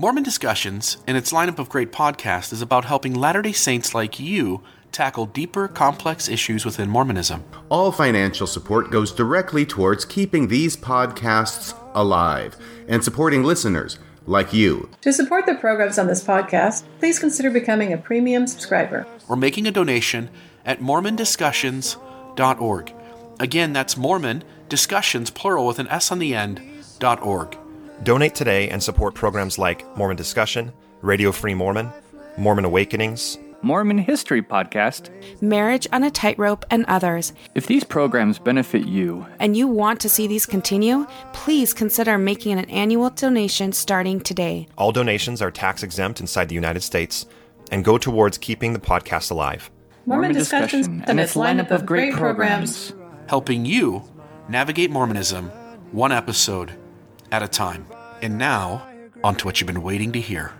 Mormon Discussions and its lineup of great podcasts is about helping Latter day Saints like you tackle deeper, complex issues within Mormonism. All financial support goes directly towards keeping these podcasts alive and supporting listeners like you. To support the programs on this podcast, please consider becoming a premium subscriber or making a donation at mormondiscussions.org. Again, that's Mormon Discussions, plural with an S on the end, dot org. Donate today and support programs like Mormon Discussion, Radio Free Mormon, Mormon Awakenings, Mormon History Podcast, Marriage on a Tightrope, and others. If these programs benefit you and you want to see these continue, please consider making an annual donation starting today. All donations are tax exempt inside the United States and go towards keeping the podcast alive. Mormon, Mormon Discussions and its lineup of great programs, helping you navigate Mormonism one episode at a time. And now, on to what you've been waiting to hear.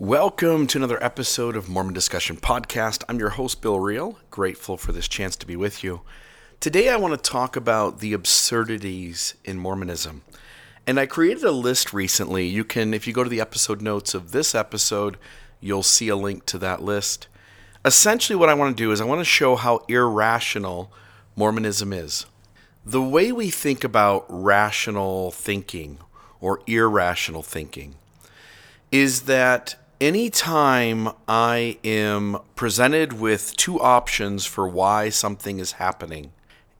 Welcome to another episode of Mormon Discussion Podcast. I'm your host, Bill Reel. Grateful for this chance to be with you. Today, I want to talk about the absurdities in Mormonism. And I created a list recently. You can, if you go to the episode notes of this episode, you'll see a link to that list. Essentially, what I want to do is I want to show how irrational Mormonism is. The way we think about rational thinking or irrational thinking is that anytime I am presented with two options for why something is happening,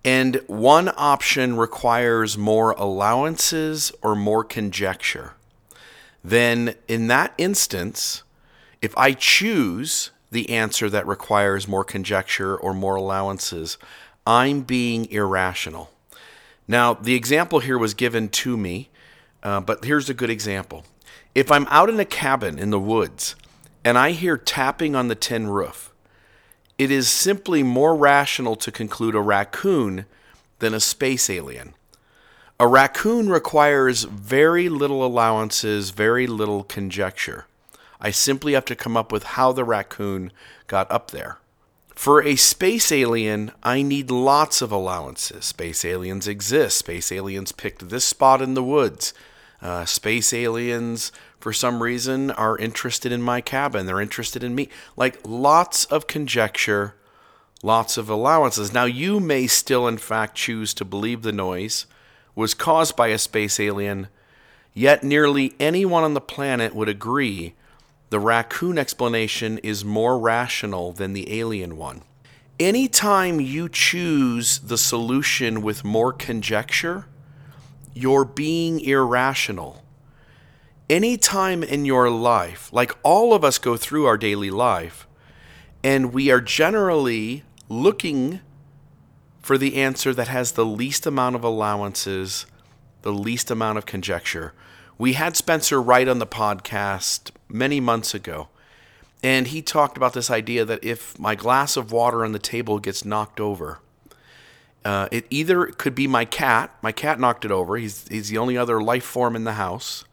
and one option requires more allowances or more conjecture, then in that instance, if I choose the answer that requires more conjecture or more allowances, I'm being irrational. Now, the example here was given to me, uh, but here's a good example. If I'm out in a cabin in the woods and I hear tapping on the tin roof, it is simply more rational to conclude a raccoon than a space alien. A raccoon requires very little allowances, very little conjecture. I simply have to come up with how the raccoon got up there. For a space alien, I need lots of allowances. Space aliens exist. Space aliens picked this spot in the woods. Uh, space aliens, for some reason, are interested in my cabin. They're interested in me. Like lots of conjecture, lots of allowances. Now, you may still, in fact, choose to believe the noise was caused by a space alien, yet nearly anyone on the planet would agree the raccoon explanation is more rational than the alien one. Anytime you choose the solution with more conjecture, you're being irrational. Any time in your life, like all of us go through our daily life, and we are generally looking for the answer that has the least amount of allowances, the least amount of conjecture. We had Spencer Wright on the podcast many months ago, and he talked about this idea that if my glass of water on the table gets knocked over, uh, it either could be my cat. My cat knocked it over. He's he's the only other life form in the house,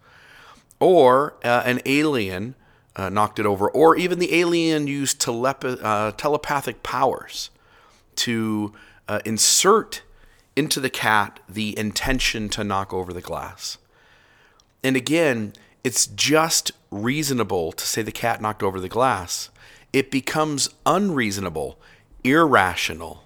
or uh, an alien uh, knocked it over, or even the alien used telep- uh, telepathic powers to uh, insert into the cat the intention to knock over the glass. And again, it's just reasonable to say the cat knocked over the glass. It becomes unreasonable, irrational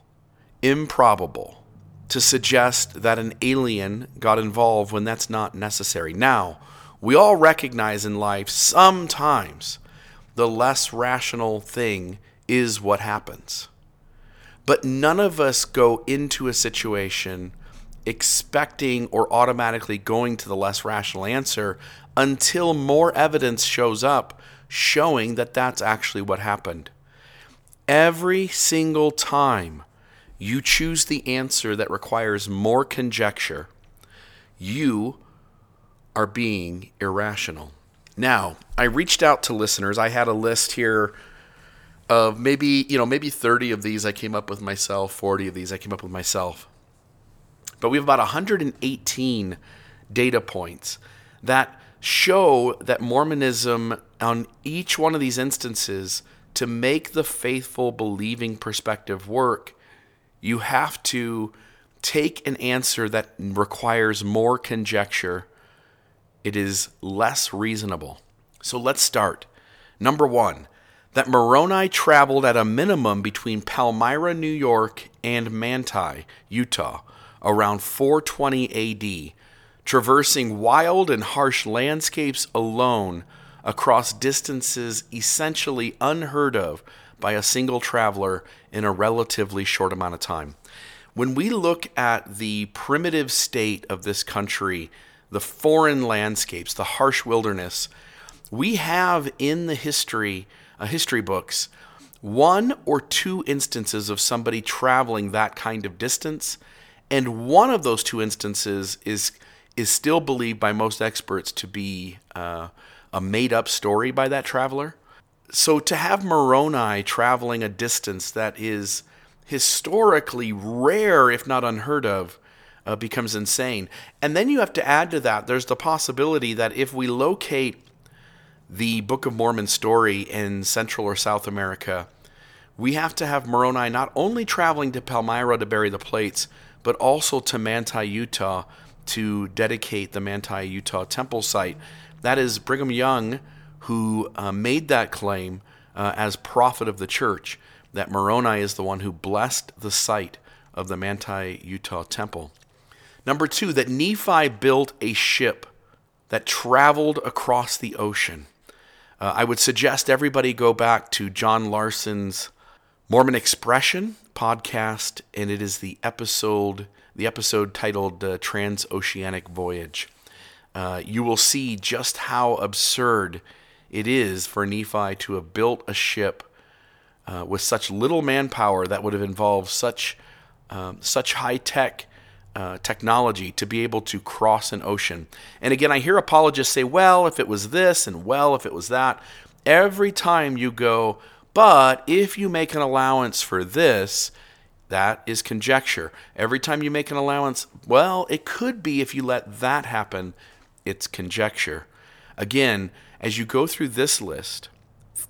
improbable to suggest that an alien got involved when that's not necessary. Now, we all recognize in life sometimes the less rational thing is what happens. But none of us go into a situation expecting or automatically going to the less rational answer until more evidence shows up showing that that's actually what happened. Every single time you choose the answer that requires more conjecture, you are being irrational. Now, I reached out to listeners. I had a list here of maybe, you know, maybe 30 of these I came up with myself, 40 of these I came up with myself. But we have about 118 data points that show that Mormonism, on each one of these instances, to make the faithful, believing perspective work, you have to take an answer that requires more conjecture. It is less reasonable. So let's start. Number one, that Moroni traveled at a minimum between Palmyra, New York, and Manti, Utah, around 420 AD, traversing wild and harsh landscapes alone across distances essentially unheard of by a single traveler in a relatively short amount of time. When we look at the primitive state of this country, the foreign landscapes, the harsh wilderness, we have in the history, uh, history books, one or two instances of somebody traveling that kind of distance, and one of those two instances is is still believed by most experts to be uh, a made up story by that traveler. So to have Moroni traveling a distance that is historically rare, if not unheard of, uh, becomes insane. And then you have to add to that, there's the possibility that if we locate the Book of Mormon story in Central or South America, we have to have Moroni not only traveling to Palmyra to bury the plates, but also to Manti, Utah to dedicate the Manti, Utah temple site. That is Brigham Young who uh, made that claim uh, as prophet of the church, that Moroni is the one who blessed the site of the Manti, Utah temple. Number two, that Nephi built a ship that traveled across the ocean. Uh, I would suggest everybody go back to John Larsen's Mormon Expression podcast, and it is the episode the episode titled uh, Transoceanic Voyage. Uh, you will see just how absurd it is for Nephi to have built a ship uh, with such little manpower that would have involved such um, such high tech uh, technology to be able to cross an ocean. And again, I hear apologists say, "Well, if it was this, and well, if it was that." Every time you go, but if you make an allowance for this, that is conjecture. Every time you make an allowance, well, it could be if you let that happen, it's conjecture. Again, as you go through this list,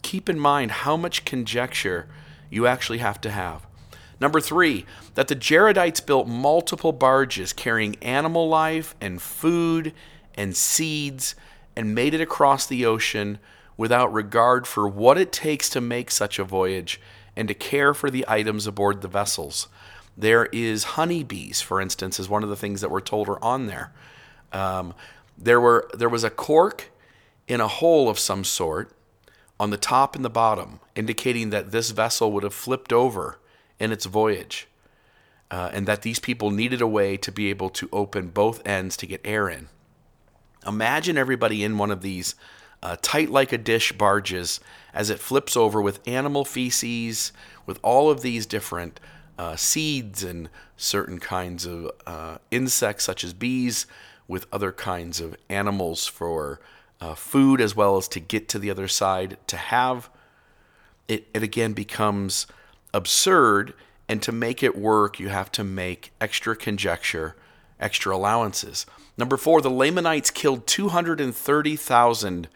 keep in mind how much conjecture you actually have to have. Number three, that the Jaredites built multiple barges carrying animal life and food and seeds and made it across the ocean without regard for what it takes to make such a voyage and to care for the items aboard the vessels. There is honeybees, for instance, is one of the things that we're told are on there. Um, there were there was a cork in a hole of some sort on the top and the bottom, indicating that this vessel would have flipped over in its voyage, uh, and that these people needed a way to be able to open both ends to get air in. Imagine everybody in one of these uh, tight like a dish barges as it flips over with animal feces, with all of these different uh, seeds and certain kinds of uh, insects, such as bees, with other kinds of animals for uh, food as well as to get to the other side. To have it, it again becomes absurd, and to make it work, you have to make extra conjecture, extra allowances. Number four, the Lamanites killed 230,000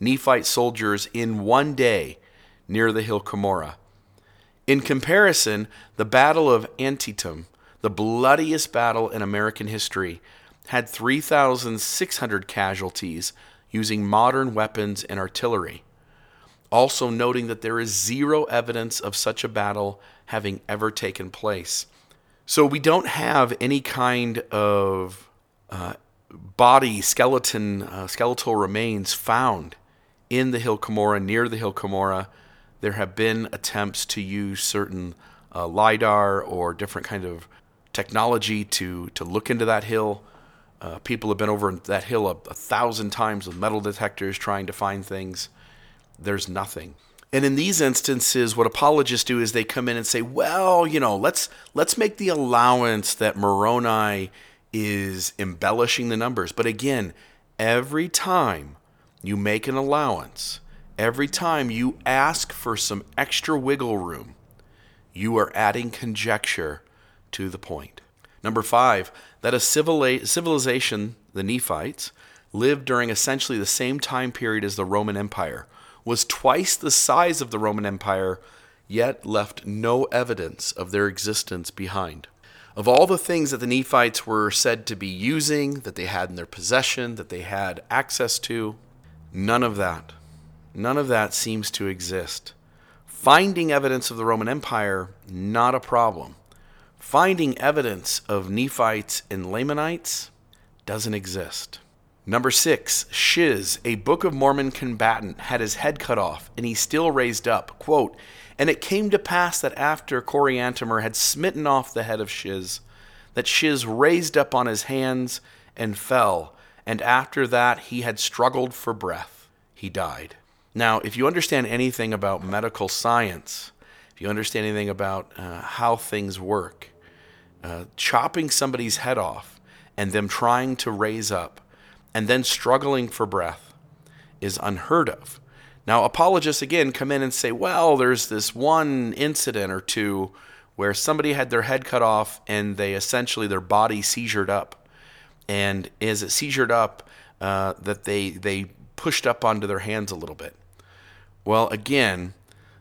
Nephite soldiers in one day near the hill Cumorah. In comparison, the Battle of Antietam, the bloodiest battle in American history, had 3,600 casualties using modern weapons and artillery. Also, noting that there is zero evidence of such a battle having ever taken place. So, we don't have any kind of uh, body, skeleton, uh, skeletal remains found in the hill Cumorah, near the hill Cumorah, there have been attempts to use certain uh, lidar or different kind of technology to to look into that hill. Uh, people have been over that hill a, a thousand times with metal detectors trying to find things. There's nothing. And in these instances, what apologists do is they come in and say, "Well, you know, let's let's make the allowance that Moroni is embellishing the numbers." But again, every time you make an allowance, Every time you ask for some extra wiggle room, you are adding conjecture to the point. Number five, that a civilization, the Nephites, lived during essentially the same time period as the Roman Empire, was twice the size of the Roman Empire, yet left no evidence of their existence behind. Of all the things that the Nephites were said to be using, that they had in their possession, that they had access to, none of that, none of that seems to exist. Finding evidence of the Roman Empire, not a problem. Finding evidence of Nephites and Lamanites doesn't exist. Number six, Shiz, a Book of Mormon combatant, had his head cut off, and he still raised up. Quote, and it came to pass that after Coriantumr had smitten off the head of Shiz, that Shiz raised up on his hands and fell, and after that he had struggled for breath. He died. Now, if you understand anything about medical science, if you understand anything about uh, how things work, uh, chopping somebody's head off and them trying to raise up and then struggling for breath is unheard of. Now, apologists again come in and say, well, there's this one incident or two where somebody had their head cut off and they essentially, their body seizured up. And as it seizured up, uh, that they, they pushed up onto their hands a little bit. Well, again,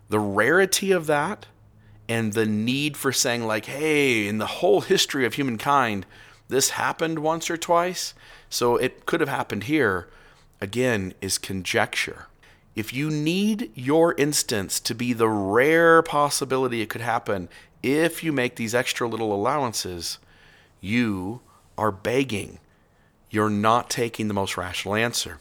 the rarity of that and the need for saying, like, hey, in the whole history of humankind, this happened once or twice, so it could have happened here, again, is conjecture. If you need your instance to be the rare possibility it could happen, if you make these extra little allowances, you are begging. You're not taking the most rational answer.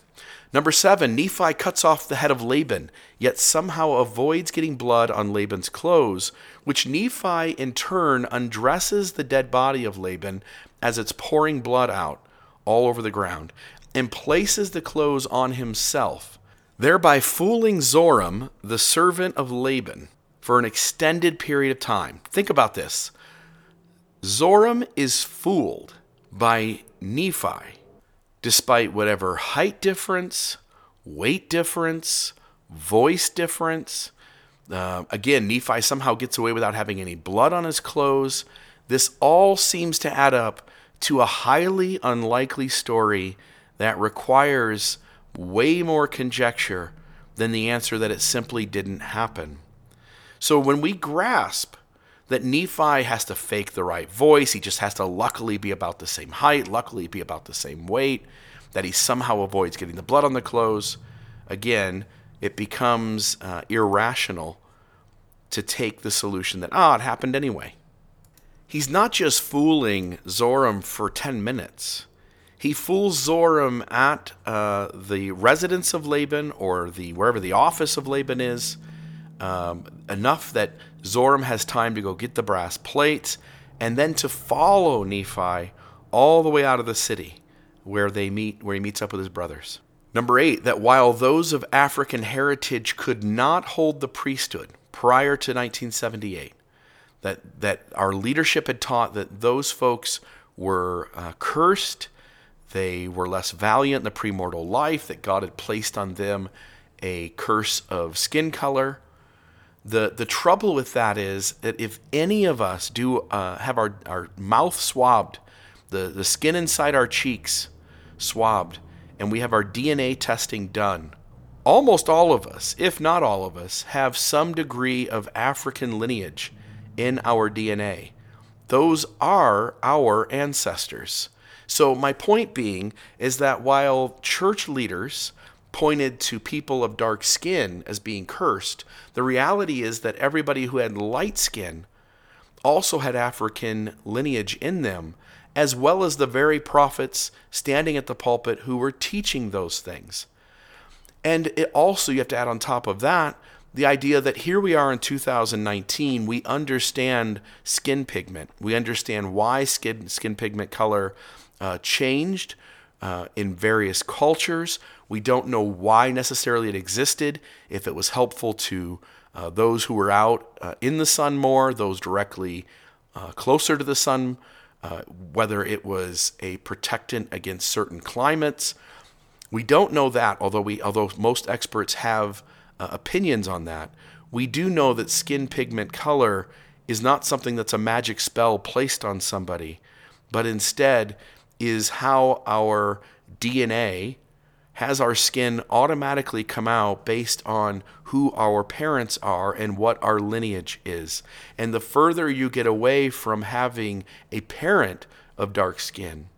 Number seven, Nephi cuts off the head of Laban, yet somehow avoids getting blood on Laban's clothes, which Nephi in turn undresses the dead body of Laban as it's pouring blood out all over the ground, and places the clothes on himself, thereby fooling Zoram, the servant of Laban, for an extended period of time. Think about this Zoram is fooled by Nephi despite whatever height difference, weight difference, voice difference. Uh, again, Nephi somehow gets away without having any blood on his clothes. This all seems to add up to a highly unlikely story that requires way more conjecture than the answer that it simply didn't happen. So when we grasp that Nephi has to fake the right voice. He just has to luckily be about the same height, luckily be about the same weight, that he somehow avoids getting the blood on the clothes. Again, it becomes uh, irrational to take the solution that, ah, oh, it happened anyway. He's not just fooling Zoram for 10 minutes. He fools Zoram at uh, the residence of Laban or the wherever the office of Laban is um, enough that Zoram has time to go get the brass plates and then to follow Nephi all the way out of the city where they meet where he meets up with his brothers. Number 8 that while those of African heritage could not hold the priesthood prior to 1978 that that our leadership had taught that those folks were uh, cursed they were less valiant in the premortal life that God had placed on them a curse of skin color. The the trouble with that is that if any of us do uh, have our, our mouth swabbed, the, the skin inside our cheeks swabbed, and we have our DNA testing done, almost all of us, if not all of us, have some degree of African lineage in our DNA. Those are our ancestors. So, my point being is that while church leaders pointed to people of dark skin as being cursed, the reality is that everybody who had light skin also had African lineage in them, as well as the very prophets standing at the pulpit who were teaching those things. And it also, you have to add on top of that, the idea that here we are in 2019, we understand skin pigment. We understand why skin, skin pigment color uh, changed uh, in various cultures. We don't know why necessarily it existed, if it was helpful to uh, those who were out uh, in the sun more, those directly uh, closer to the sun, uh, whether it was a protectant against certain climates. We don't know that, although we, although most experts have uh, opinions on that, we do know that skin pigment color is not something that's a magic spell placed on somebody, but instead is how our DNA has our skin automatically come out based on who our parents are and what our lineage is. And the further you get away from having a parent of dark skin,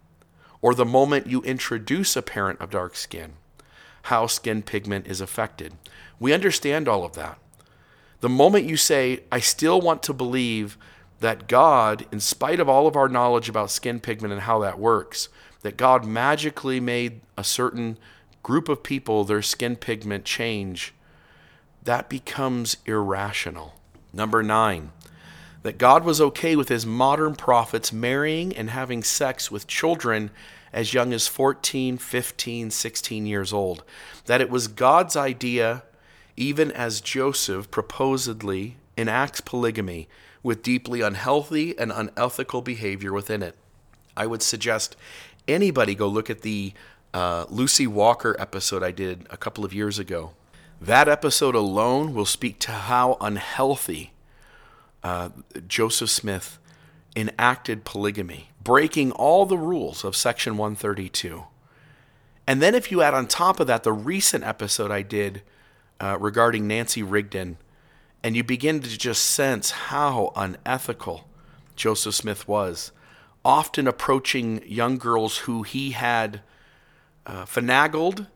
or the moment you introduce a parent of dark skin, how skin pigment is affected. We understand all of that. The moment you say, I still want to believe that God, in spite of all of our knowledge about skin pigment and how that works, that God magically made a certain group of people their skin pigment change, that becomes irrational. Number nine, that God was okay with his modern prophets marrying and having sex with children as young as 14, 15, 16 years old. That it was God's idea, even as Joseph proposedly enacts polygamy with deeply unhealthy and unethical behavior within it. I would suggest anybody go look at the uh, Lucy Walker episode I did a couple of years ago. That episode alone will speak to how unhealthy uh, Joseph Smith enacted polygamy, breaking all the rules of Section 132. And then, if you add on top of that the recent episode I did uh, regarding Nancy Rigdon, and you begin to just sense how unethical Joseph Smith was, often approaching young girls who he had uh, finagled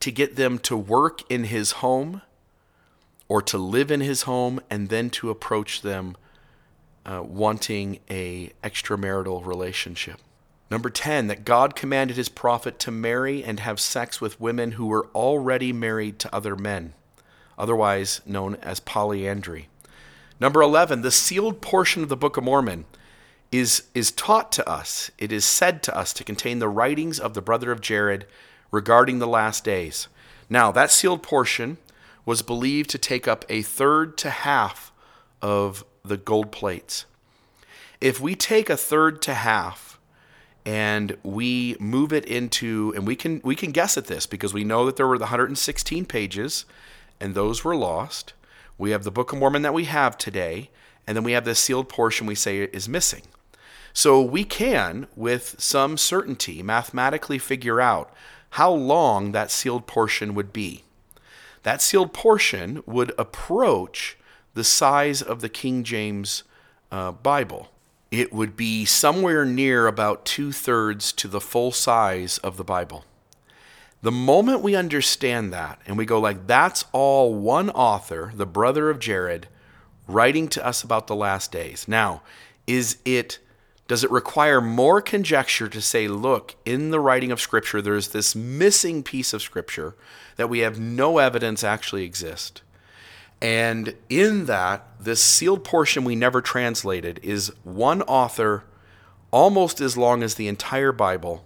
to get them to work in his home or to live in his home and then to approach them uh, wanting a extramarital relationship. Number 10, that God commanded his prophet to marry and have sex with women who were already married to other men, otherwise known as polyandry. Number 11, the sealed portion of the Book of Mormon is, is taught to us, it is said to us to contain the writings of the brother of Jared regarding the last days. Now, that sealed portion was believed to take up a third to half of the gold plates. If we take a third to half and we move it into and we can we can guess at this because we know that there were the 116 pages and those were lost. We have the Book of Mormon that we have today, and then we have this sealed portion we say is missing. So we can, with some certainty, mathematically figure out how long that sealed portion would be. That sealed portion would approach the size of the King James uh, Bible. It would be somewhere near about two thirds to the full size of the Bible. The moment we understand that and we go like that's all one author, the brother of Jared, writing to us about the last days. Now, is it does it require more conjecture to say, look, in the writing of Scripture, there's this missing piece of Scripture that we have no evidence actually exist? And in that, this sealed portion we never translated is one author almost as long as the entire Bible?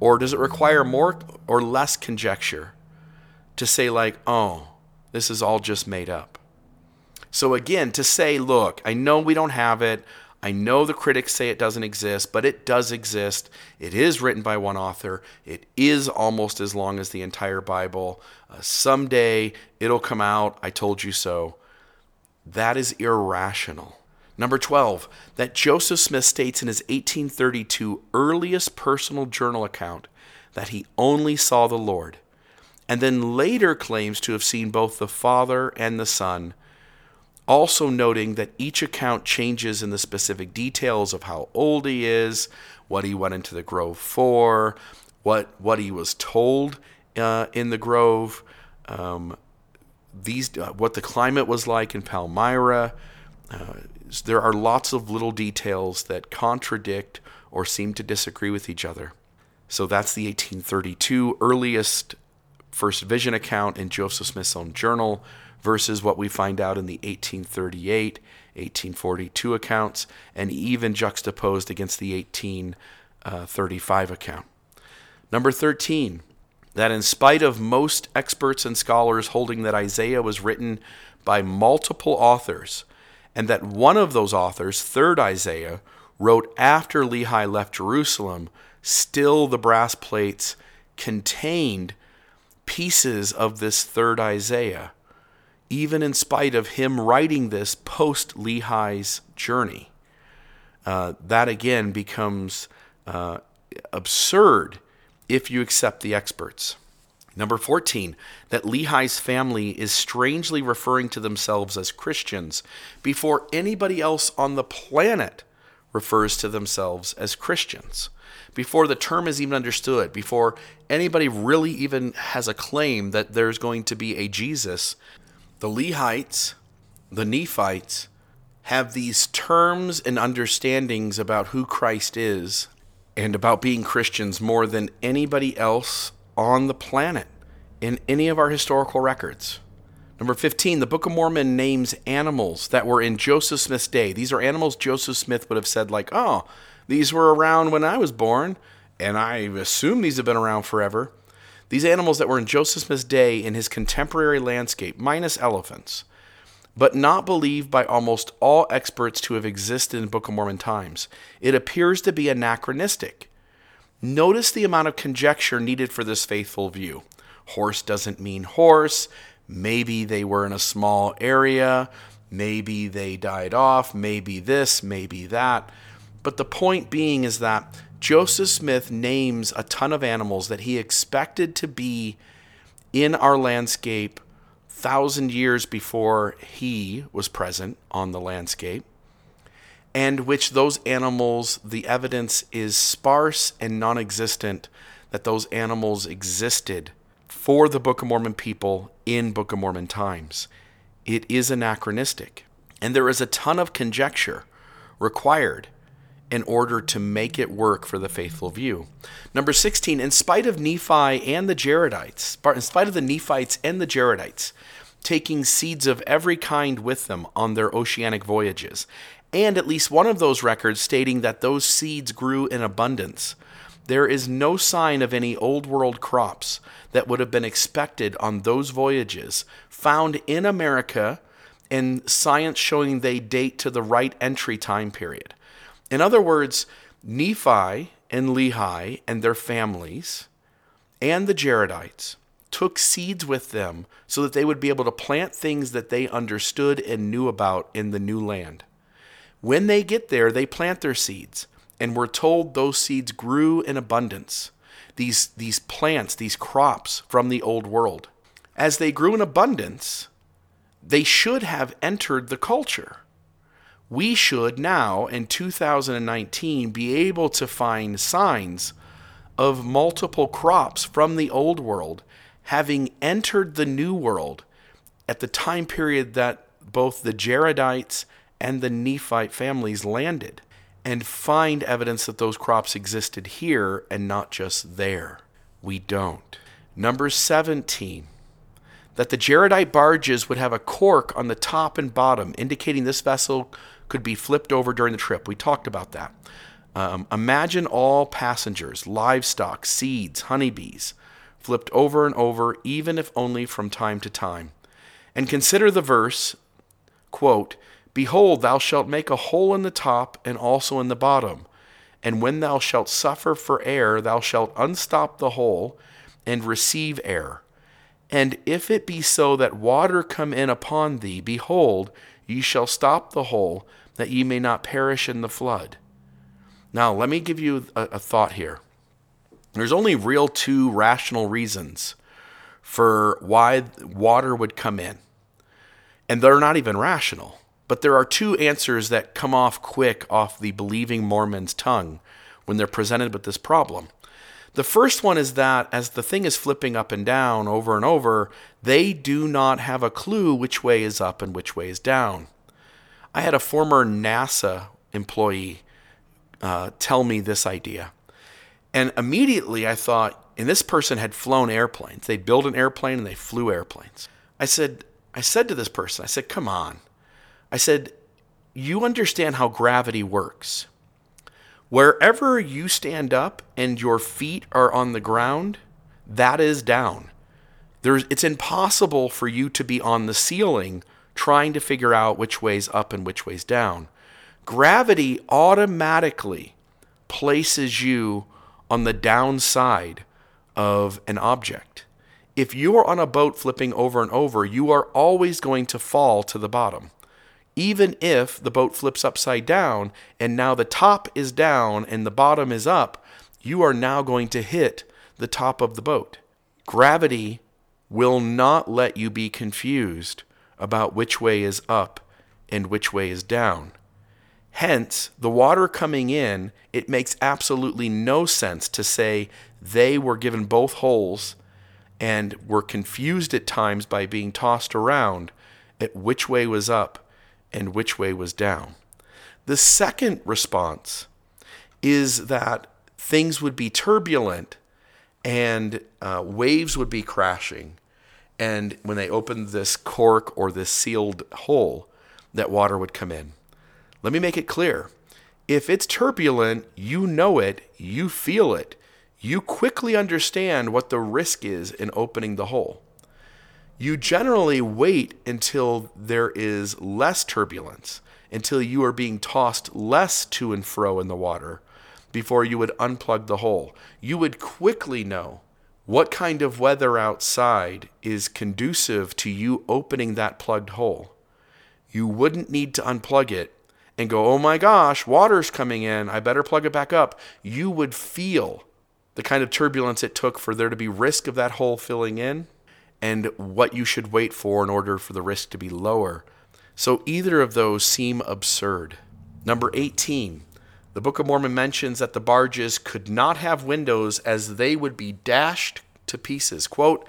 Or does it require more or less conjecture to say, like, oh, this is all just made up? So, again, to say, look, I know we don't have it. I know the critics say it doesn't exist, but it does exist. It is written by one author. It is almost as long as the entire Bible. Uh, someday it'll come out. I told you so. That is irrational. Number 12, that Joseph Smith states in his 1832 earliest personal journal account that he only saw the Lord, and then later claims to have seen both the Father and the Son also noting that each account changes in the specific details of how old he is, what he went into the grove for, what what he was told uh, in the grove, um, these uh, what the climate was like in Palmyra. Uh, there are lots of little details that contradict or seem to disagree with each other. So that's the 1832 earliest first vision account in Joseph Smith's own journal versus what we find out in the 1838, 1842 accounts, and even juxtaposed against the 1835 account. Number 13, that in spite of most experts and scholars holding that Isaiah was written by multiple authors, and that one of those authors, third Isaiah, wrote after Lehi left Jerusalem, still the brass plates contained pieces of this third Isaiah even in spite of him writing this post Lehi's journey. Uh, that again becomes uh, absurd if you accept the experts. Number 14, that Lehi's family is strangely referring to themselves as Christians before anybody else on the planet refers to themselves as Christians. Before the term is even understood, before anybody really even has a claim that there's going to be a Jesus, the Lehites, the Nephites, have these terms and understandings about who Christ is and about being Christians more than anybody else on the planet in any of our historical records. Number 15, the Book of Mormon names animals that were in Joseph Smith's day. These are animals Joseph Smith would have said, like, oh, these were around when I was born, and I assume these have been around forever. These animals that were in Joseph Smith's day in his contemporary landscape, minus elephants, but not believed by almost all experts to have existed in Book of Mormon times. It appears to be anachronistic. Notice the amount of conjecture needed for this faithful view. Horse doesn't mean horse. Maybe they were in a small area. Maybe they died off. Maybe this, maybe that. But the point being is that Joseph Smith names a ton of animals that he expected to be in our landscape thousand years before he was present on the landscape, and which those animals, the evidence is sparse and non existent that those animals existed for the Book of Mormon people in Book of Mormon times. It is anachronistic. And there is a ton of conjecture required in order to make it work for the faithful view. Number 16, in spite of Nephi and the Jaredites, in spite of the Nephites and the Jaredites taking seeds of every kind with them on their oceanic voyages, and at least one of those records stating that those seeds grew in abundance, there is no sign of any old world crops that would have been expected on those voyages found in America and science showing they date to the right entry time period. In other words, Nephi and Lehi and their families and the Jaredites took seeds with them so that they would be able to plant things that they understood and knew about in the new land. When they get there, they plant their seeds, and we're told those seeds grew in abundance. These, these plants, these crops from the old world. As they grew in abundance, they should have entered the culture we should now in 2019 be able to find signs of multiple crops from the old world having entered the new world at the time period that both the Jaredites and the Nephite families landed and find evidence that those crops existed here and not just there. We don't. Number 17 that the Jaredite barges would have a cork on the top and bottom, indicating this vessel could be flipped over during the trip. We talked about that. Um, imagine all passengers, livestock, seeds, honeybees, flipped over and over, even if only from time to time. And consider the verse, quote, Behold, thou shalt make a hole in the top and also in the bottom. And when thou shalt suffer for air, thou shalt unstop the hole and receive air. And if it be so that water come in upon thee, behold, ye shall stop the hole, that ye may not perish in the flood. Now, let me give you a, a thought here. There's only real two rational reasons for why water would come in. And they're not even rational. But there are two answers that come off quick off the believing Mormon's tongue when they're presented with this problem. The first one is that as the thing is flipping up and down over and over, they do not have a clue which way is up and which way is down. I had a former NASA employee uh, tell me this idea. And immediately I thought, and this person had flown airplanes. They built an airplane and they flew airplanes. I said, I said to this person, I said, come on. I said, you understand how gravity works. Wherever you stand up and your feet are on the ground, that is down. There's, it's impossible for you to be on the ceiling trying to figure out which way's up and which way's down. Gravity automatically places you on the downside of an object. If you are on a boat flipping over and over, you are always going to fall to the bottom. Even if the boat flips upside down and now the top is down and the bottom is up, you are now going to hit the top of the boat. Gravity will not let you be confused about which way is up and which way is down. Hence, the water coming in, it makes absolutely no sense to say they were given both holes and were confused at times by being tossed around at which way was up and which way was down. The second response is that things would be turbulent and uh, waves would be crashing. And when they opened this cork or this sealed hole, that water would come in. Let me make it clear. If it's turbulent, you know it, you feel it, you quickly understand what the risk is in opening the hole. You generally wait until there is less turbulence, until you are being tossed less to and fro in the water before you would unplug the hole. You would quickly know what kind of weather outside is conducive to you opening that plugged hole. You wouldn't need to unplug it and go, oh my gosh, water's coming in, I better plug it back up. You would feel the kind of turbulence it took for there to be risk of that hole filling in and what you should wait for in order for the risk to be lower. So either of those seem absurd. Number 18. The Book of Mormon mentions that the barges could not have windows as they would be dashed to pieces. Quote,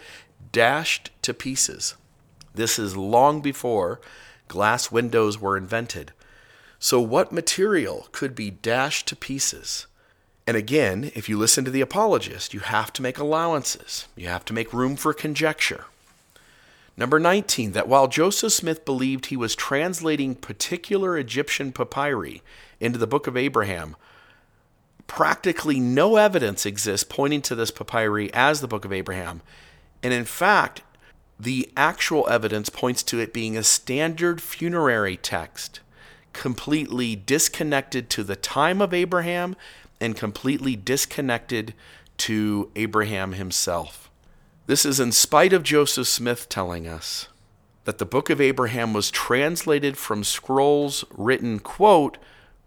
dashed to pieces. This is long before glass windows were invented. So, what material could be dashed to pieces? And again, if you listen to the apologist, you have to make allowances. You have to make room for conjecture. Number 19, that while Joseph Smith believed he was translating particular Egyptian papyri into the Book of Abraham, practically no evidence exists pointing to this papyri as the Book of Abraham. And in fact, the actual evidence points to it being a standard funerary text, completely disconnected to the time of Abraham and completely disconnected to Abraham himself. This is in spite of Joseph Smith telling us that the book of Abraham was translated from scrolls written, quote,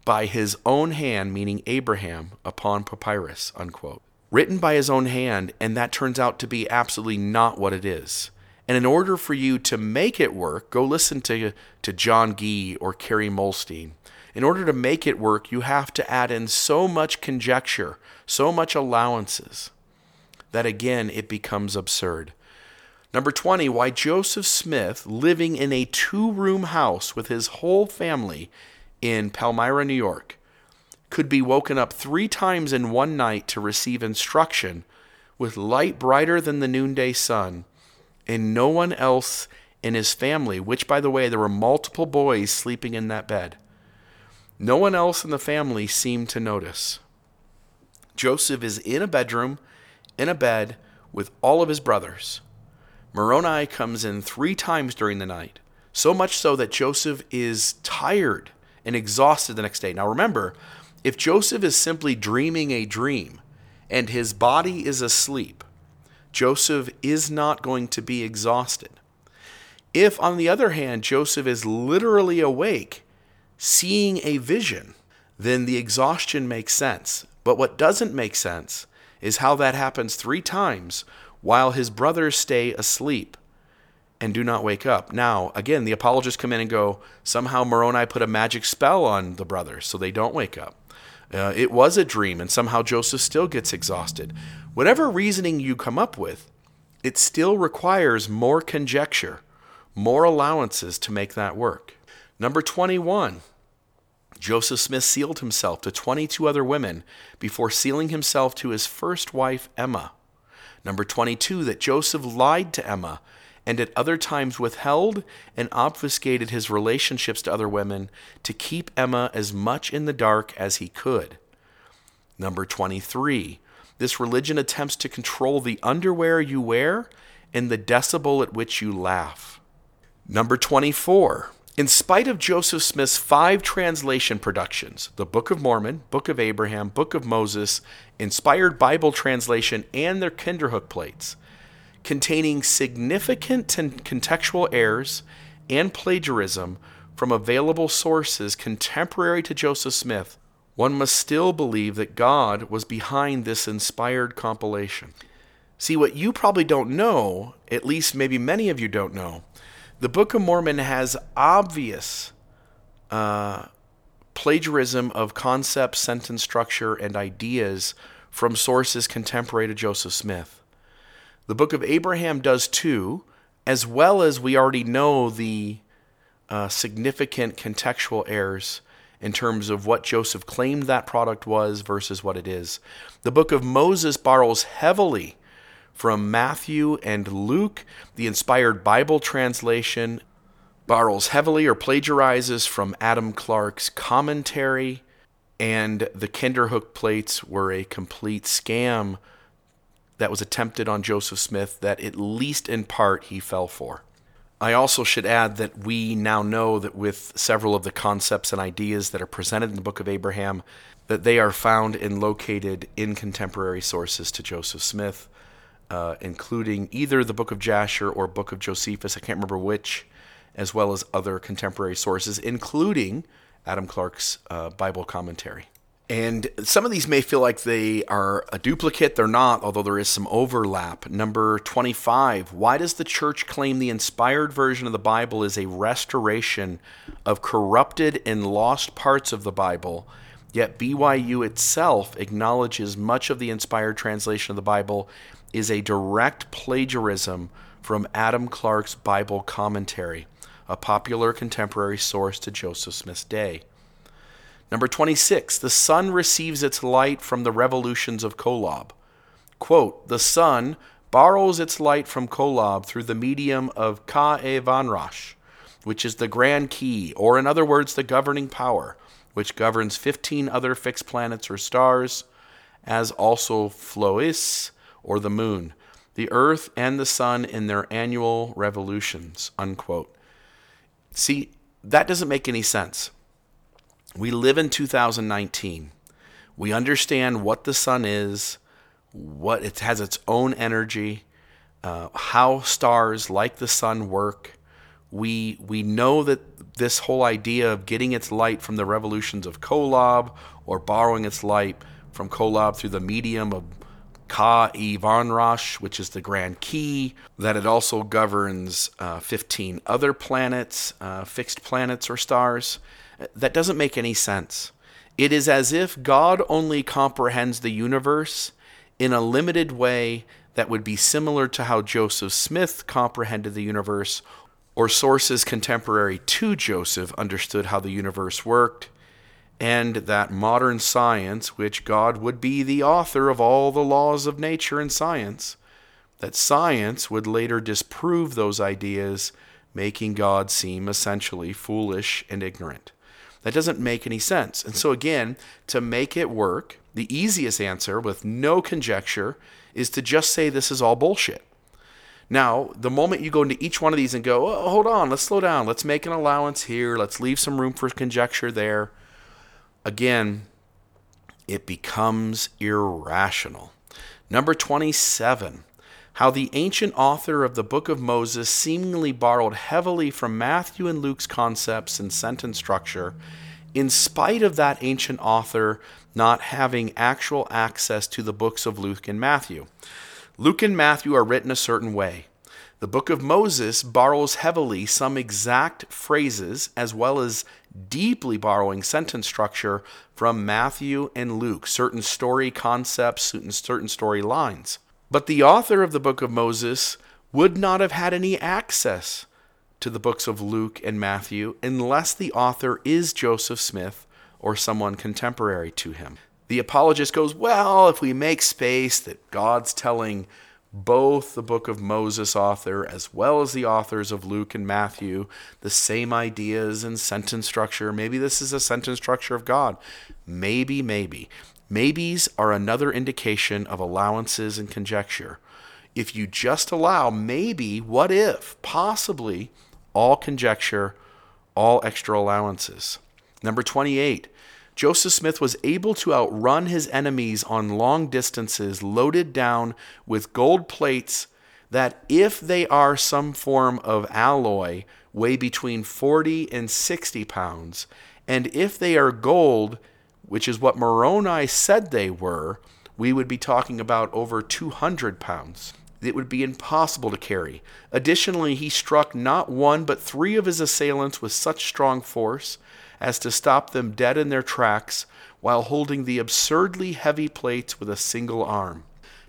by his own hand, meaning Abraham, upon papyrus, unquote. Written by his own hand, and that turns out to be absolutely not what it is. And in order for you to make it work, go listen to, to John Gee or Kerry Muhlestein in order to make it work, you have to add in so much conjecture, so much allowances, that again it becomes absurd. Number 20, why Joseph Smith, living in a two room house with his whole family in Palmyra, New York, could be woken up three times in one night to receive instruction with light brighter than the noonday sun, and no one else in his family, which, by the way, there were multiple boys sleeping in that bed. No one else in the family seemed to notice. Joseph is in a bedroom, in a bed, with all of his brothers. Moroni comes in three times during the night, so much so that Joseph is tired and exhausted the next day. Now remember, if Joseph is simply dreaming a dream and his body is asleep, Joseph is not going to be exhausted. If, on the other hand, Joseph is literally awake seeing a vision, then the exhaustion makes sense. But what doesn't make sense is how that happens three times while his brothers stay asleep and do not wake up. Now, again, the apologists come in and go, somehow Moroni put a magic spell on the brothers so they don't wake up. Uh, it was a dream, and somehow Joseph still gets exhausted. Whatever reasoning you come up with, it still requires more conjecture, more allowances to make that work. Number 21, Joseph Smith sealed himself to 22 other women before sealing himself to his first wife, Emma. Number 22, that Joseph lied to Emma and at other times withheld and obfuscated his relationships to other women to keep Emma as much in the dark as he could. Number 23, this religion attempts to control the underwear you wear and the decibel at which you laugh. Number 24, in spite of Joseph Smith's five translation productions the Book of Mormon, Book of Abraham, Book of Moses, Inspired Bible Translation, and their Kinderhook plates containing significant contextual errors and plagiarism from available sources contemporary to Joseph Smith, one must still believe that God was behind this inspired compilation. See, what you probably don't know, at least maybe many of you don't know, the Book of Mormon has obvious uh, plagiarism of concepts, sentence structure, and ideas from sources contemporary to Joseph Smith. The Book of Abraham does too, as well as we already know the uh, significant contextual errors in terms of what Joseph claimed that product was versus what it is. The book of Moses borrows heavily from Matthew and Luke. The inspired Bible translation borrows heavily or plagiarizes from Adam Clarke's commentary, and the Kinderhook plates were a complete scam that was attempted on Joseph Smith that, at least in part, he fell for. I also should add that we now know that with several of the concepts and ideas that are presented in the book of Abraham, that they are found and located in contemporary sources to Joseph Smith, uh, including either the book of Jasher or book of Josephus, I can't remember which, as well as other contemporary sources, including Adam Clarke's uh, Bible commentary. And some of these may feel like they are a duplicate. They're not, although there is some overlap. Number 25 Why does the church claim the inspired version of the Bible is a restoration of corrupted and lost parts of the Bible? Yet BYU itself acknowledges much of the inspired translation of the Bible is a direct plagiarism from Adam Clarke's Bible commentary, a popular contemporary source to Joseph Smith's day. Number 26, the sun receives its light from the revolutions of Kolob. Quote, the sun borrows its light from Kolob through the medium of Kae-e-vanrash, which is the grand key, or in other words, the governing power, which governs 15 other fixed planets or stars, as also Floeese, or the moon, the earth and the sun in their annual revolutions. Unquote. See, that doesn't make any sense. We live in 2019. We understand what the sun is, what it has its own energy, uh, how stars like the sun work. We we know that this whole idea of getting its light from the revolutions of Kolob or borrowing its light from Kolob through the medium of Kae-e-vanrash, which is the grand key, that it also governs uh, 15 other planets, uh, fixed planets or stars. That doesn't make any sense. It is as if God only comprehends the universe in a limited way that would be similar to how Joseph Smith comprehended the universe, or sources contemporary to Joseph understood how the universe worked, and that modern science, which God would be the author of all the laws of nature and science, that science would later disprove those ideas, making God seem essentially foolish and ignorant. That doesn't make any sense. And so, again, to make it work, the easiest answer with no conjecture is to just say this is all bullshit. Now, the moment you go into each one of these and go, oh, hold on, let's slow down, let's make an allowance here, let's leave some room for conjecture there, again, it becomes irrational. Number 27 how the ancient author of the book of Moses seemingly borrowed heavily from Matthew and Luke's concepts and sentence structure, in spite of that ancient author not having actual access to the books of Luke and Matthew. Luke and Matthew are written a certain way. The book of Moses borrows heavily some exact phrases as well as deeply borrowing sentence structure from Matthew and Luke, certain story concepts, certain, story lines. But the author of the book of Moses would not have had any access to the books of Luke and Matthew unless the author is Joseph Smith or someone contemporary to him. The apologist goes, Well, if we make space that God's telling both the book of Moses author as well as the authors of Luke and Matthew the same ideas and sentence structure, maybe this is a sentence structure of God. Maybe, maybe. Maybes are another indication of allowances and conjecture. If you just allow maybe, what if, possibly, all conjecture, all extra allowances. Number 28. Joseph Smith was able to outrun his enemies on long distances, loaded down with gold plates that if they are some form of alloy, weigh between 40 and 60 pounds, and if they are gold, which is what Moroni said they were, we would be talking about over 200 pounds. It would be impossible to carry. Additionally, he struck not one but three of his assailants with such strong force as to stop them dead in their tracks while holding the absurdly heavy plates with a single arm.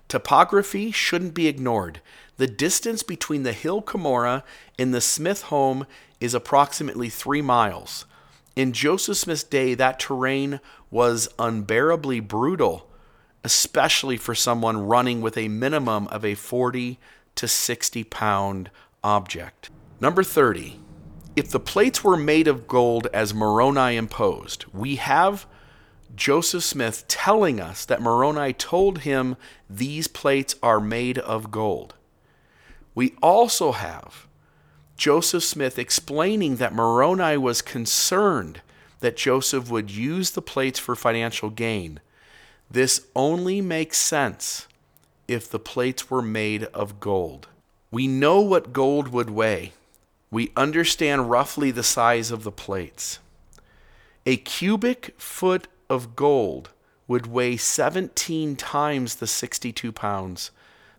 Topography shouldn't be ignored. The distance between the hill Cumorah and the Smith home is approximately three miles. In Joseph Smith's day, that terrain was unbearably brutal, especially for someone running with a minimum of a 40 to 60 pound object. Number 30. If the plates were made of gold as Moroni imposed, we have Joseph Smith telling us that Moroni told him these plates are made of gold. We also have Joseph Smith explaining that Moroni was concerned that Joseph would use the plates for financial gain. This only makes sense if the plates were made of gold. We know what gold would weigh. We understand roughly the size of the plates. A cubic foot of gold would weigh 17 times the 62 pounds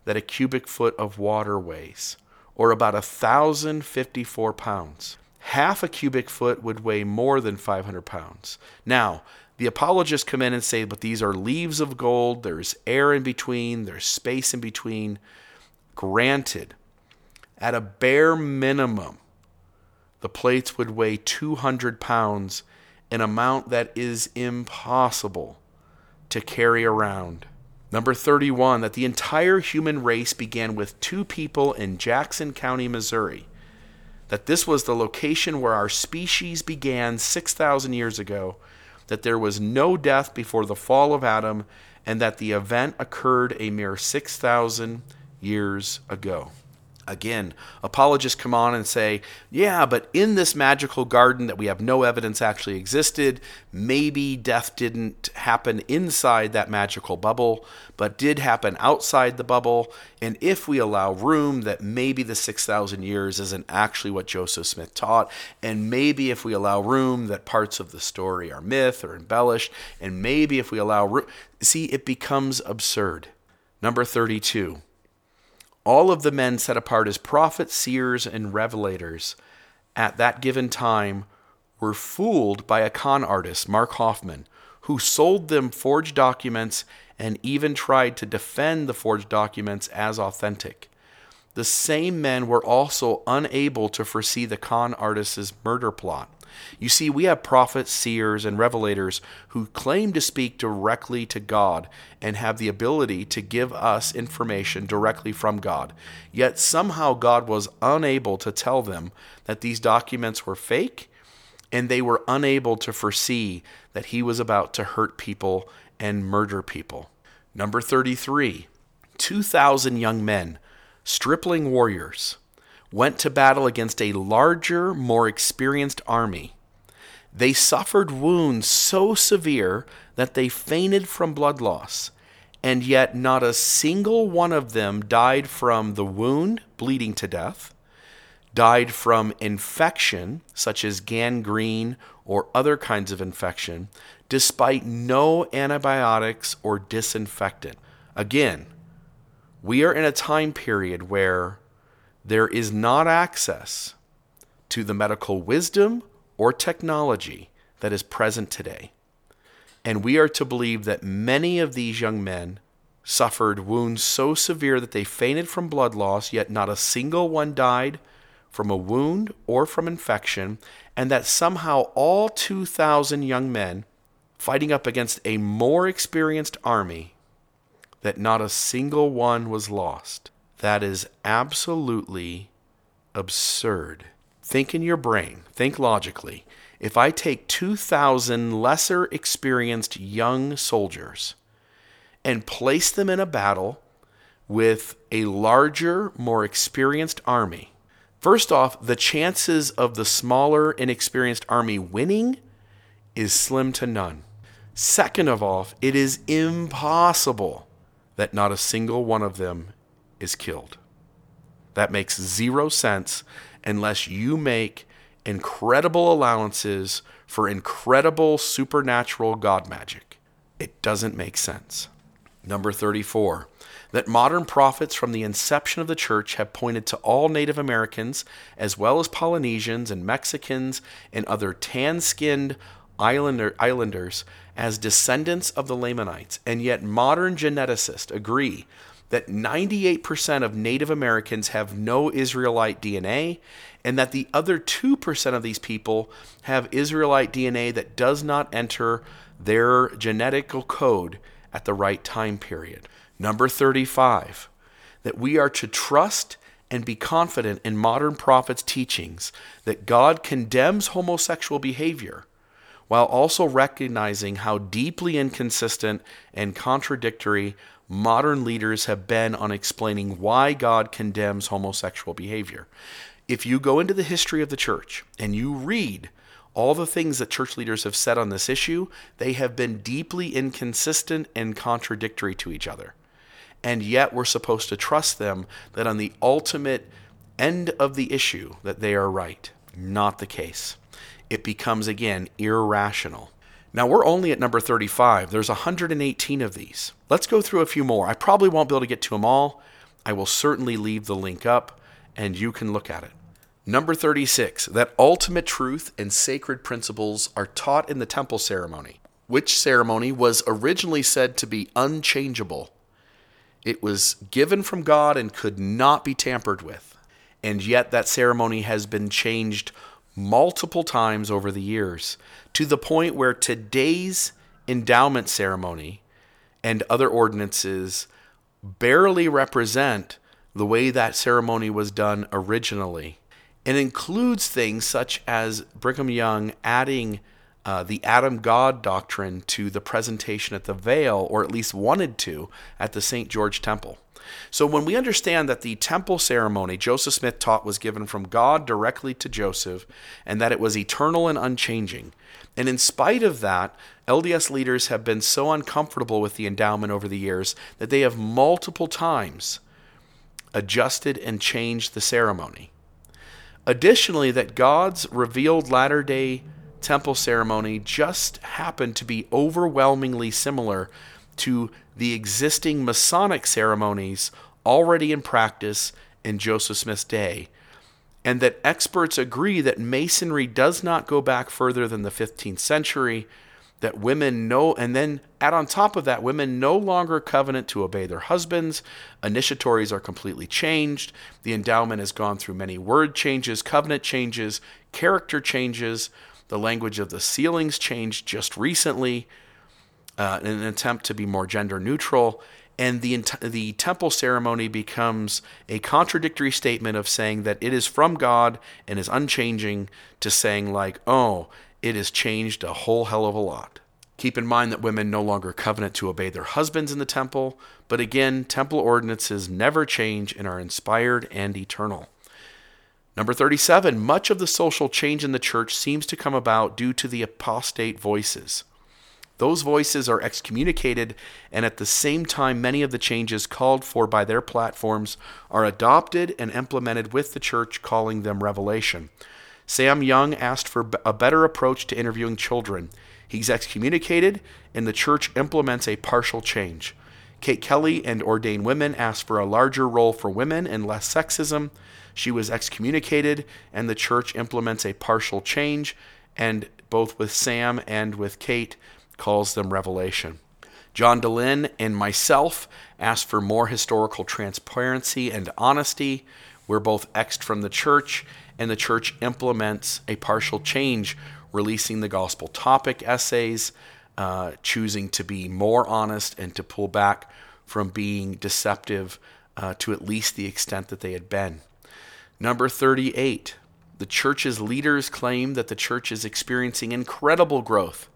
that a cubic foot of water weighs, or about 1,054 pounds. Half a cubic foot would weigh more than 500 pounds. Now, the apologists come in and say, but these are leaves of gold, there's air in between, there's space in between. Granted, at a bare minimum, the plates would weigh 200 pounds, an amount that is impossible to carry around. Number 31, that the entire human race began with two people in Jackson County, Missouri. That this was the location where our species began 6,000 years ago. That there was no death before the fall of Adam, and that the event occurred a mere 6,000 years ago. Again, apologists come on and say, yeah, but in this magical garden that we have no evidence actually existed, maybe death didn't happen inside that magical bubble, but did happen outside the bubble. And if we allow room, that maybe the 6,000 years isn't actually what Joseph Smith taught. And maybe if we allow room, that parts of the story are myth or embellished. And maybe if we allow room, see, it becomes absurd. Number 32 all of the men set apart as prophets, seers, and revelators at that given time were fooled by a con artist, Mark Hofmann, who sold them forged documents and even tried to defend the forged documents as authentic. The same men were also unable to foresee the con artist's murder plot. You see, we have prophets, seers, and revelators who claim to speak directly to God and have the ability to give us information directly from God. Yet somehow God was unable to tell them that these documents were fake, and they were unable to foresee that He was about to hurt people and murder people. Number 33 2,000 young men, stripling warriors went to battle against a larger, more experienced army. They suffered wounds so severe that they fainted from blood loss, and yet not a single one of them died from the wound, bleeding to death, died from infection, such as gangrene or other kinds of infection, despite no antibiotics or disinfectant. Again, we are in a time period where there is not access to the medical wisdom or technology that is present today. And we are to believe that many of these young men suffered wounds so severe that they fainted from blood loss, yet not a single one died from a wound or from infection, and that somehow all 2,000 young men fighting up against a more experienced army, that not a single one was lost. That is absolutely absurd. Think in your brain, think logically. If I take 2,000 lesser experienced young soldiers and place them in a battle with a larger, more experienced army, first off, the chances of the smaller, inexperienced army winning is slim to none. Second of all, it is impossible that not a single one of them is killed. That makes zero sense unless you make incredible allowances for incredible supernatural God magic. It doesn't make sense. Number 34, that modern prophets from the inception of the church have pointed to all Native Americans, as well as Polynesians and Mexicans and other tan skinned islander, islanders, as descendants of the Lamanites. And yet, modern geneticists agree that 98% of Native Americans have no Israelite DNA, and that the other 2% of these people have Israelite DNA that does not enter their genetical code at the right time period. Number 35, that we are to trust and be confident in modern prophets' teachings that God condemns homosexual behavior while also recognizing how deeply inconsistent and contradictory modern leaders have been on explaining why God condemns homosexual behavior. If you go into the history of the church and you read all the things that church leaders have said on this issue, they have been deeply inconsistent and contradictory to each other. And yet we're supposed to trust them that on the ultimate end of the issue that they are right. Not the case. It becomes again irrational. Now we're only at number 35. There's 118 of these. Let's go through a few more. I probably won't be able to get to them all. I will certainly leave the link up and you can look at it. Number 36, that ultimate truth and sacred principles are taught in the temple ceremony, which ceremony was originally said to be unchangeable. It was given from God and could not be tampered with. And yet that ceremony has been changed multiple times over the years to the point where today's endowment ceremony and other ordinances barely represent the way that ceremony was done originally. It includes things such as Brigham Young adding uh, the Adam God doctrine to the presentation at the veil, or at least wanted to, at the St. George Temple. So when we understand that the temple ceremony Joseph Smith taught was given from God directly to Joseph, and that it was eternal and unchanging, and in spite of that, LDS leaders have been so uncomfortable with the endowment over the years that they have multiple times adjusted and changed the ceremony. Additionally, that God's revealed latter day temple ceremony just happened to be overwhelmingly similar to the existing Masonic ceremonies already in practice in Joseph Smith's day, and that experts agree that Masonry does not go back further than the 15th century that women know, and then add on top of that, women no longer covenant to obey their husbands. Initiatories are completely changed. The endowment has gone through many word changes, covenant changes, character changes. The language of the sealings changed just recently uh, in an attempt to be more gender neutral. And the, the temple ceremony becomes a contradictory statement of saying that it is from God and is unchanging to saying, like, oh, it has changed a whole hell of a lot. Keep in mind that women no longer covenant to obey their husbands in the temple, but again, temple ordinances never change and are inspired and eternal. Number 37, much of the social change in the church seems to come about due to the apostate voices. Those voices are excommunicated, and at the same time, many of the changes called for by their platforms are adopted and implemented with the church, calling them revelation. Sam Young asked for a better approach to interviewing children. He's excommunicated, and the church implements a partial change. Kate Kelly and ordained women asked for a larger role for women and less sexism. She was excommunicated, and the church implements a partial change, and both with Sam and with Kate calls them revelation. John Dehlin and myself asked for more historical transparency and honesty. We're both exed from the church, and the church implements a partial change, releasing the gospel topic essays, uh, choosing to be more honest and to pull back from being deceptive uh, to at least the extent that they had been. Number 38, the church's leaders claim that the church is experiencing incredible growth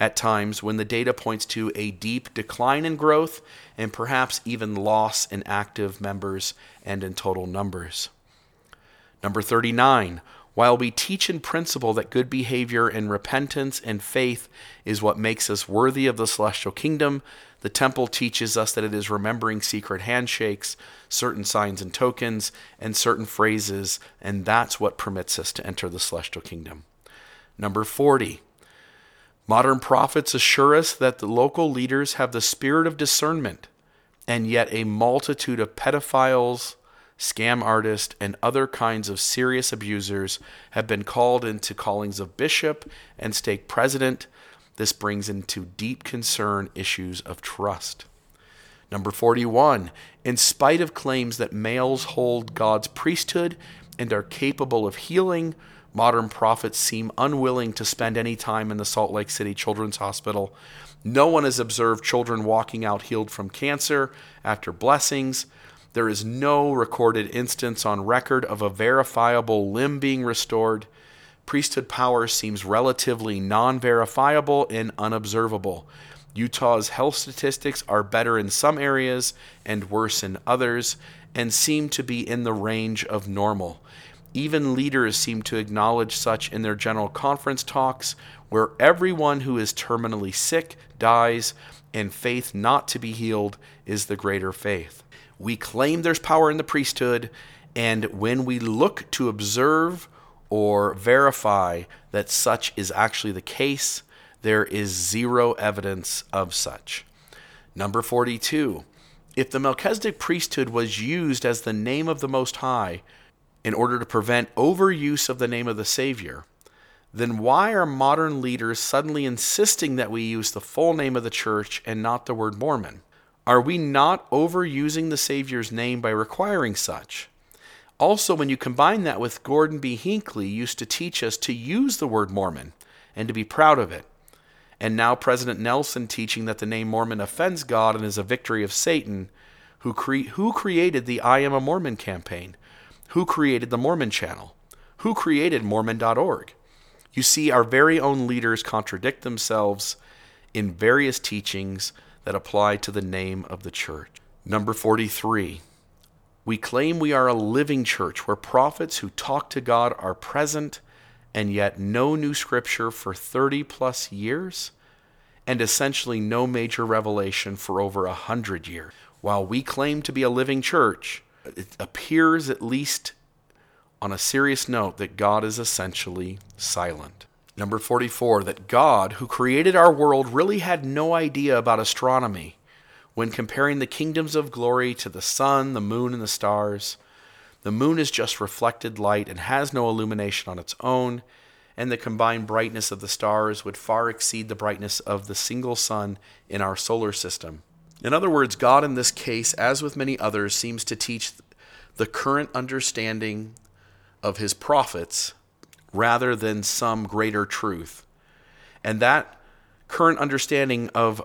at times when the data points to a deep decline in growth and perhaps even loss in active members and in total numbers. Number 39, While we teach in principle that good behavior and repentance and faith is what makes us worthy of the celestial kingdom, the temple teaches us that it is remembering secret handshakes, certain signs and tokens, and certain phrases, and that's what permits us to enter the celestial kingdom. Number 40. Modern prophets assure us that the local leaders have the spirit of discernment, and yet a multitude of pedophiles, scam artists, and other kinds of serious abusers have been called into callings of bishop and stake president. This brings into deep concern issues of trust. Number 41. In spite of claims that males hold God's priesthood and are capable of healing, modern prophets seem unwilling to spend any time in the Salt Lake City Children's Hospital. No one has observed children walking out healed from cancer after blessings. There is no recorded instance on record of a verifiable limb being restored. Priesthood power seems relatively non verifiable and unobservable. Utah's health statistics are better in some areas and worse in others, and seem to be in the range of normal. Even leaders seem to acknowledge such in their general conference talks, where everyone who is terminally sick dies, and faith not to be healed is the greater faith. We claim there's power in the priesthood, and when we look to observe or verify that such is actually the case, there is zero evidence of such. Number 42. If the Melchizedek priesthood was used as the name of the Most High in order to prevent overuse of the name of the Savior, then why are modern leaders suddenly insisting that we use the full name of the church and not the word Mormon? Are we not overusing the Savior's name by requiring such? Also, when you combine that with Gordon B. Hinckley used to teach us to use the word Mormon and to be proud of it, and now President Nelson teaching that the name Mormon offends God and is a victory of Satan, who, cre- who created the I Am a Mormon campaign? Who created the Mormon channel? Who created Mormon.org? You see, our very own leaders contradict themselves in various teachings that apply to the name of the church. Number 43. We claim we are a living church where prophets who talk to God are present and yet no new scripture for 30 plus years and essentially no major revelation for over a hundred years. While we claim to be a living church, it appears, at least on a serious note, that God is essentially silent. Number 44, that God, who created our world, really had no idea about astronomy when comparing the kingdoms of glory to the sun, the moon, and the stars. The moon is just reflected light and has no illumination on its own, and the combined brightness of the stars would far exceed the brightness of the single sun in our solar system. In other words, God in this case, as with many others, seems to teach the current understanding of his prophets rather than some greater truth. And that current understanding of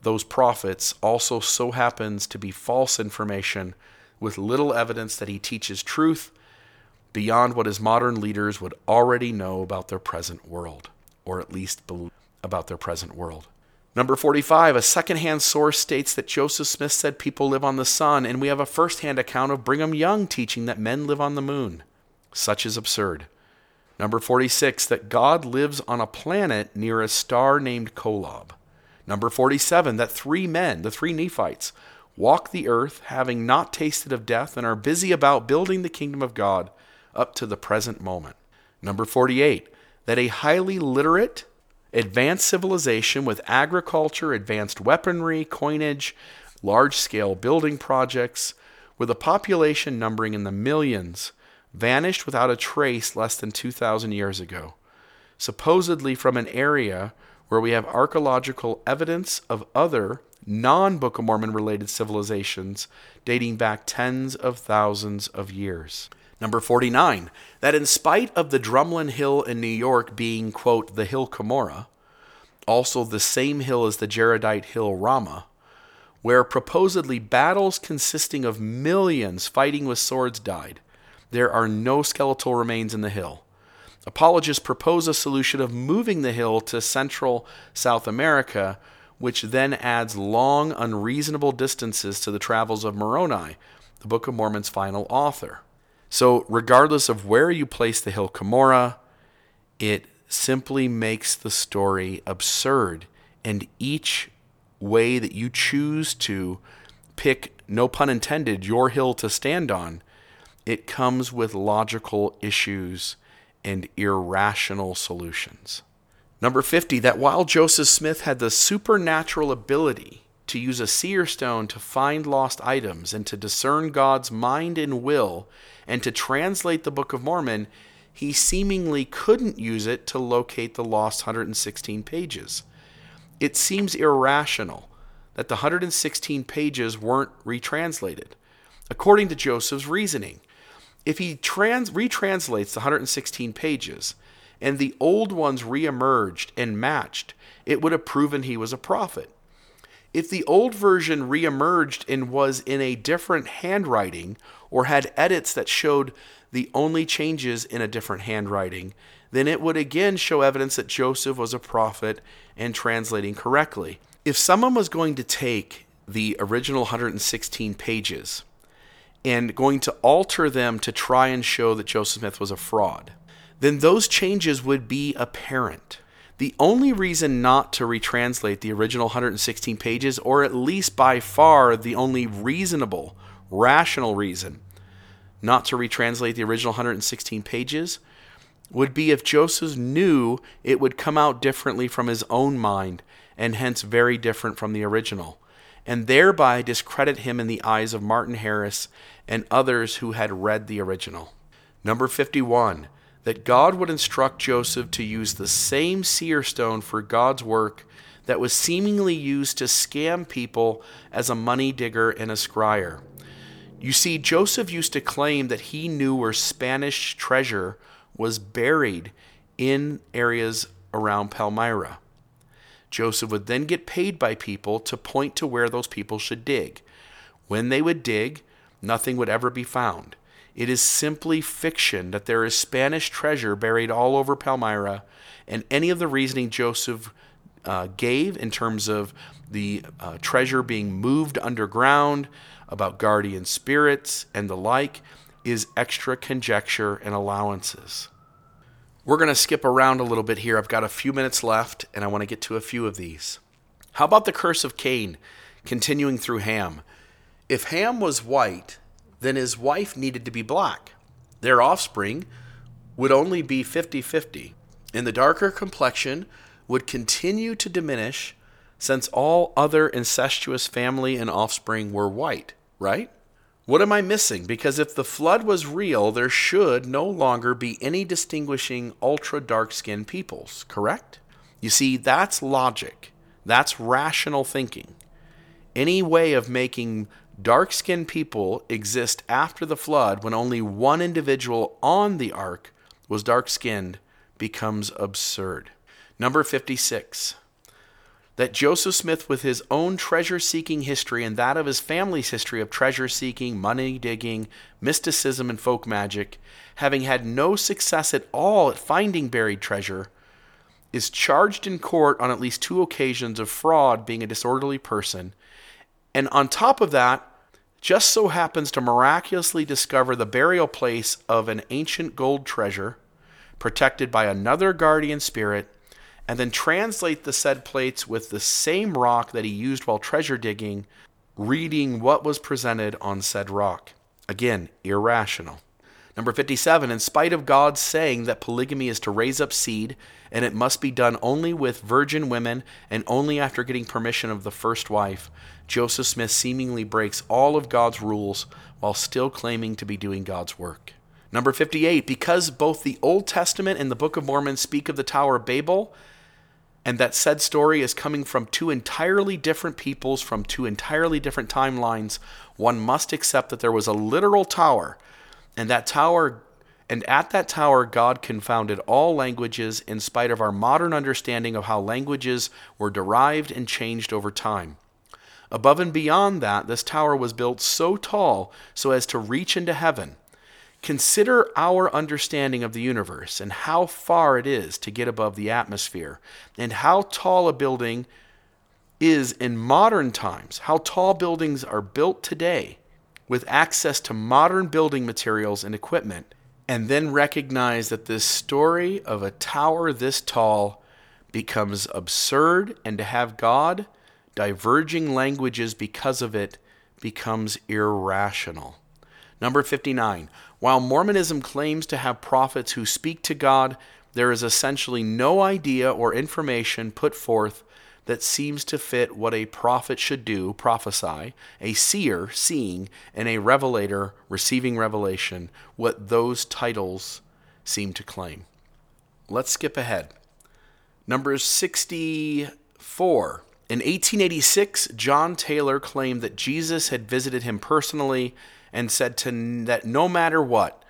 those prophets also so happens to be false information with little evidence that he teaches truth beyond what his modern leaders would already know about their present world, or at least about their present world. Number 45, a secondhand source states that Joseph Smith said people live on the sun, and we have a first-hand account of Brigham Young teaching that men live on the moon. Such is absurd. Number 46, that God lives on a planet near a star named Kolob. Number 47, that three men, the three Nephites, walk the earth, having not tasted of death, and are busy about building the kingdom of God up to the present moment. Number 48, that a highly literate, advanced civilization with agriculture, advanced weaponry, coinage, large scale building projects, with a population numbering in the millions, vanished without a trace less than 2,000 years ago, supposedly from an area where we have archaeological evidence of other non Book of Mormon related civilizations dating back tens of thousands of years. Number 49, that in spite of the Drumlin Hill in New York being, quote, the Hill Cumorah, also the same hill as the Jaredite hill Ramah, where proposedly battles consisting of millions fighting with swords died, there are no skeletal remains in the hill. Apologists propose a solution of moving the hill to central South America, which then adds long, unreasonable distances to the travels of Moroni, the Book of Mormon's final author. So, regardless of where you place the hill Cumorah, it simply makes the story absurd. And each way that you choose to pick, no pun intended, your hill to stand on, it comes with logical issues and irrational solutions. Number 50, that while Joseph Smith had the supernatural ability to use a seer stone to find lost items and to discern God's mind and will and to translate the Book of Mormon, he seemingly couldn't use it to locate the lost 116 pages. It seems irrational that the 116 pages weren't retranslated. According to Joseph's reasoning, if he trans- retranslates the 116 pages and the old ones reemerged and matched, it would have proven he was a prophet. If the old version reemerged and was in a different handwriting or had edits that showed the only changes in a different handwriting, then it would again show evidence that Joseph was a prophet and translating correctly. If someone was going to take the original 116 pages and going to alter them to try and show that Joseph Smith was a fraud, then those changes would be apparent. The only reason not to retranslate the original 116 pages, or at least by far the only reasonable, rational reason not to retranslate the original 116 pages, would be if Joseph knew it would come out differently from his own mind and hence very different from the original, and thereby discredit him in the eyes of Martin Harris and others who had read the original. Number 51 that God would instruct Joseph to use the same seer stone for God's work that was seemingly used to scam people as a money digger and a scryer. You see, Joseph used to claim that he knew where Spanish treasure was buried in areas around Palmyra. Joseph would then get paid by people to point to where those people should dig. When they would dig, nothing would ever be found. It is simply fiction that there is Spanish treasure buried all over Palmyra, and any of the reasoning Joseph uh, gave in terms of the uh, treasure being moved underground, about guardian spirits, and the like, is extra conjecture and allowances. We're going to skip around a little bit here. I've got a few minutes left, and I want to get to a few of these. How about the curse of Cain continuing through Ham? If Ham was white, then his wife needed to be black. Their offspring would only be 50 50, and the darker complexion would continue to diminish since all other incestuous family and offspring were white right? What am I missing? Because if the flood was real, there should no longer be any distinguishing ultra dark skinned peoples, correct? You see, that's logic. That's rational thinking. Any way of making dark skinned people exist after the flood when only one individual on the ark was dark skinned becomes absurd. Number 56 that Joseph Smith, with his own treasure seeking history and that of his family's history of treasure seeking, money digging, mysticism, and folk magic, having had no success at all at finding buried treasure, is charged in court on at least two occasions of fraud, being a disorderly person, and on top of that, just so happens to miraculously discover the burial place of an ancient gold treasure protected by another guardian spirit and then translate the said plates with the same rock that he used while treasure digging, reading what was presented on said rock. Again, irrational. Number 57, in spite of God's saying that polygamy is to raise up seed and it must be done only with virgin women and only after getting permission of the first wife, Joseph Smith seemingly breaks all of God's rules while still claiming to be doing God's work. Number 58, because both the Old Testament and the Book of Mormon speak of the Tower of Babel, and that said story is coming from two entirely different peoples from two entirely different timelines, one must accept that there was a literal tower, and that tower and at that tower God confounded all languages in spite of our modern understanding of how languages were derived and changed over time. Above and beyond that, this tower was built so tall so as to reach into heaven Consider our understanding of the universe and how far it is to get above the atmosphere, and how tall a building is in modern times, how tall buildings are built today with access to modern building materials and equipment, and then recognize that this story of a tower this tall becomes absurd, and to have God diverging languages because of it becomes irrational. Number 59. While Mormonism claims to have prophets who speak to God, there is essentially no idea or information put forth that seems to fit what a prophet should do, prophesy, a seer seeing, and a revelator receiving revelation, what those titles seem to claim. Let's skip ahead. Number 64. In 1886, John Taylor claimed that Jesus had visited him personally and said to, that no matter what,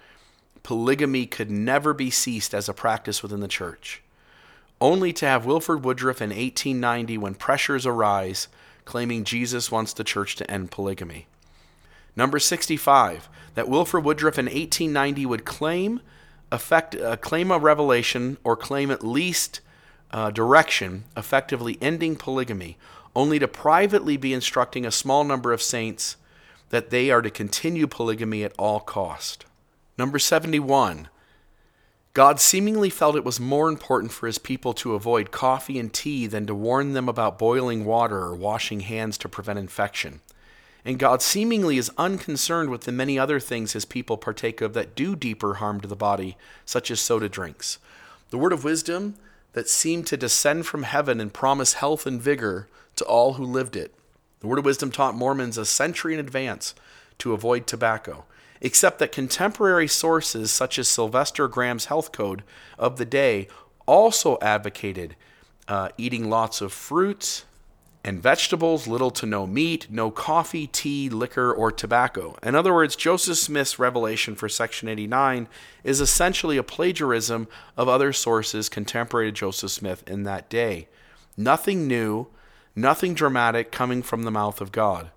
polygamy could never be ceased as a practice within the church. Only to have Wilford Woodruff in 1890, when pressures arise, claiming Jesus wants the church to end polygamy. Number 65, that Wilford Woodruff in 1890 would claim, effect, uh, claim a revelation or claim at least uh, direction, effectively ending polygamy, only to privately be instructing a small number of saints that they are to continue polygamy at all cost. Number 71. God seemingly felt it was more important for his people to avoid coffee and tea than to warn them about boiling water or washing hands to prevent infection. And God seemingly is unconcerned with the many other things his people partake of that do deeper harm to the body, such as soda drinks. The word of wisdom that seemed to descend from heaven and promise health and vigor to all who lived it. The Word of Wisdom taught Mormons a century in advance to avoid tobacco, except that contemporary sources such as Sylvester Graham's Health Code of the day also advocated uh, eating lots of fruits, and vegetables, little to no meat, no coffee, tea, liquor, or tobacco. In other words, Joseph Smith's revelation for Section 89 is essentially a plagiarism of other sources contemporary to Joseph Smith in that day. Nothing new, nothing dramatic coming from the mouth of God.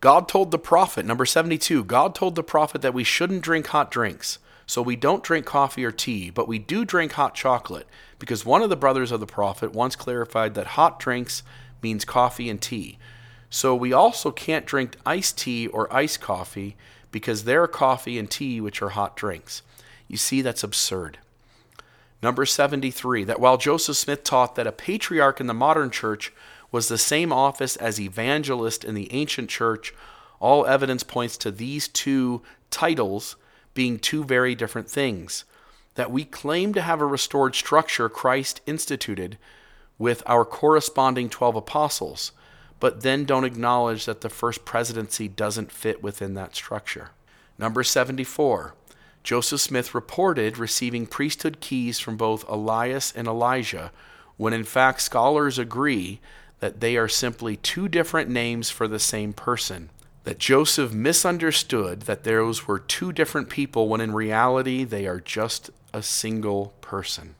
God told the prophet, number 72, God told the prophet that we shouldn't drink hot drinks. So we don't drink coffee or tea, but we do drink hot chocolate, because one of the brothers of the prophet once clarified that hot drinks means coffee and tea. So we also can't drink iced tea or iced coffee because they're coffee and tea, which are hot drinks. You see, that's absurd. Number 73, that while Joseph Smith taught that a patriarch in the modern church was the same office as evangelist in the ancient church, all evidence points to these two titles being two very different things. That we claim to have a restored structure Christ instituted with our corresponding 12 apostles, but then don't acknowledge that the first presidency doesn't fit within that structure. Number 74. Joseph Smith reported receiving priesthood keys from both Elias and Elijah, when in fact scholars agree that they are simply two different names for the same person. That Joseph misunderstood that those were two different people when in reality they are just a single person.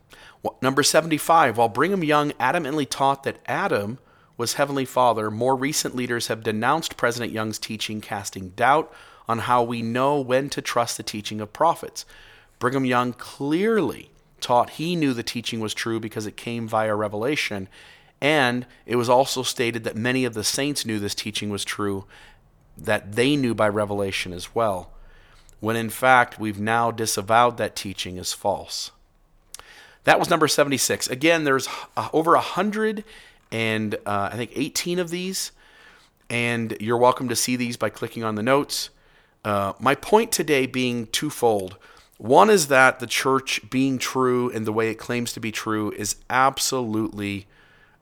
Number 75, while Brigham Young adamantly taught that Adam was Heavenly Father, more recent leaders have denounced President Young's teaching, casting doubt on how we know when to trust the teaching of prophets. Brigham Young clearly taught he knew the teaching was true because it came via revelation, and it was also stated that many of the saints knew this teaching was true, that they knew by revelation as well, when in fact we've now disavowed that teaching as false. That was number 76. Again, there's uh, over a hundred and uh, I think 18 of these, and you're welcome to see these by clicking on the notes. Uh, my point today being twofold. One is that the church being true in the way it claims to be true is absolutely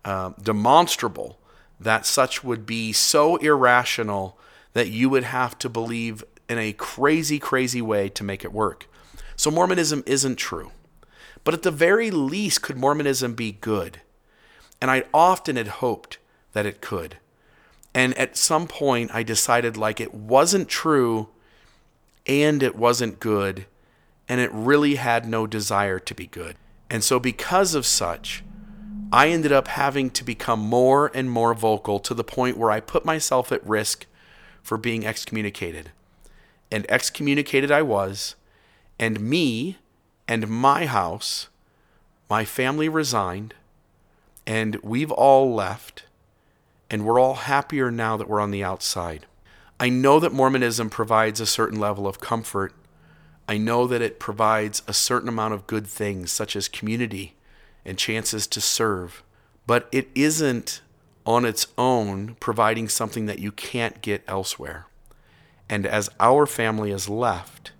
uh, demonstrable that such would be so irrational that you would have to believe in a crazy, crazy way to make it work. So Mormonism isn't true. But at the very least, could Mormonism be good? And I often had hoped that it could. And at some point, I decided like it wasn't true and it wasn't good, and it really had no desire to be good. And so, because of such, I ended up having to become more and more vocal to the point where I put myself at risk for being excommunicated. And excommunicated I was, and me and my house, my family resigned, and we've all left, and we're all happier now that we're on the outside. I know that Mormonism provides a certain level of comfort. I know that it provides a certain amount of good things, such as community and chances to serve. But it isn't on its own providing something that you can't get elsewhere. And as our family is left,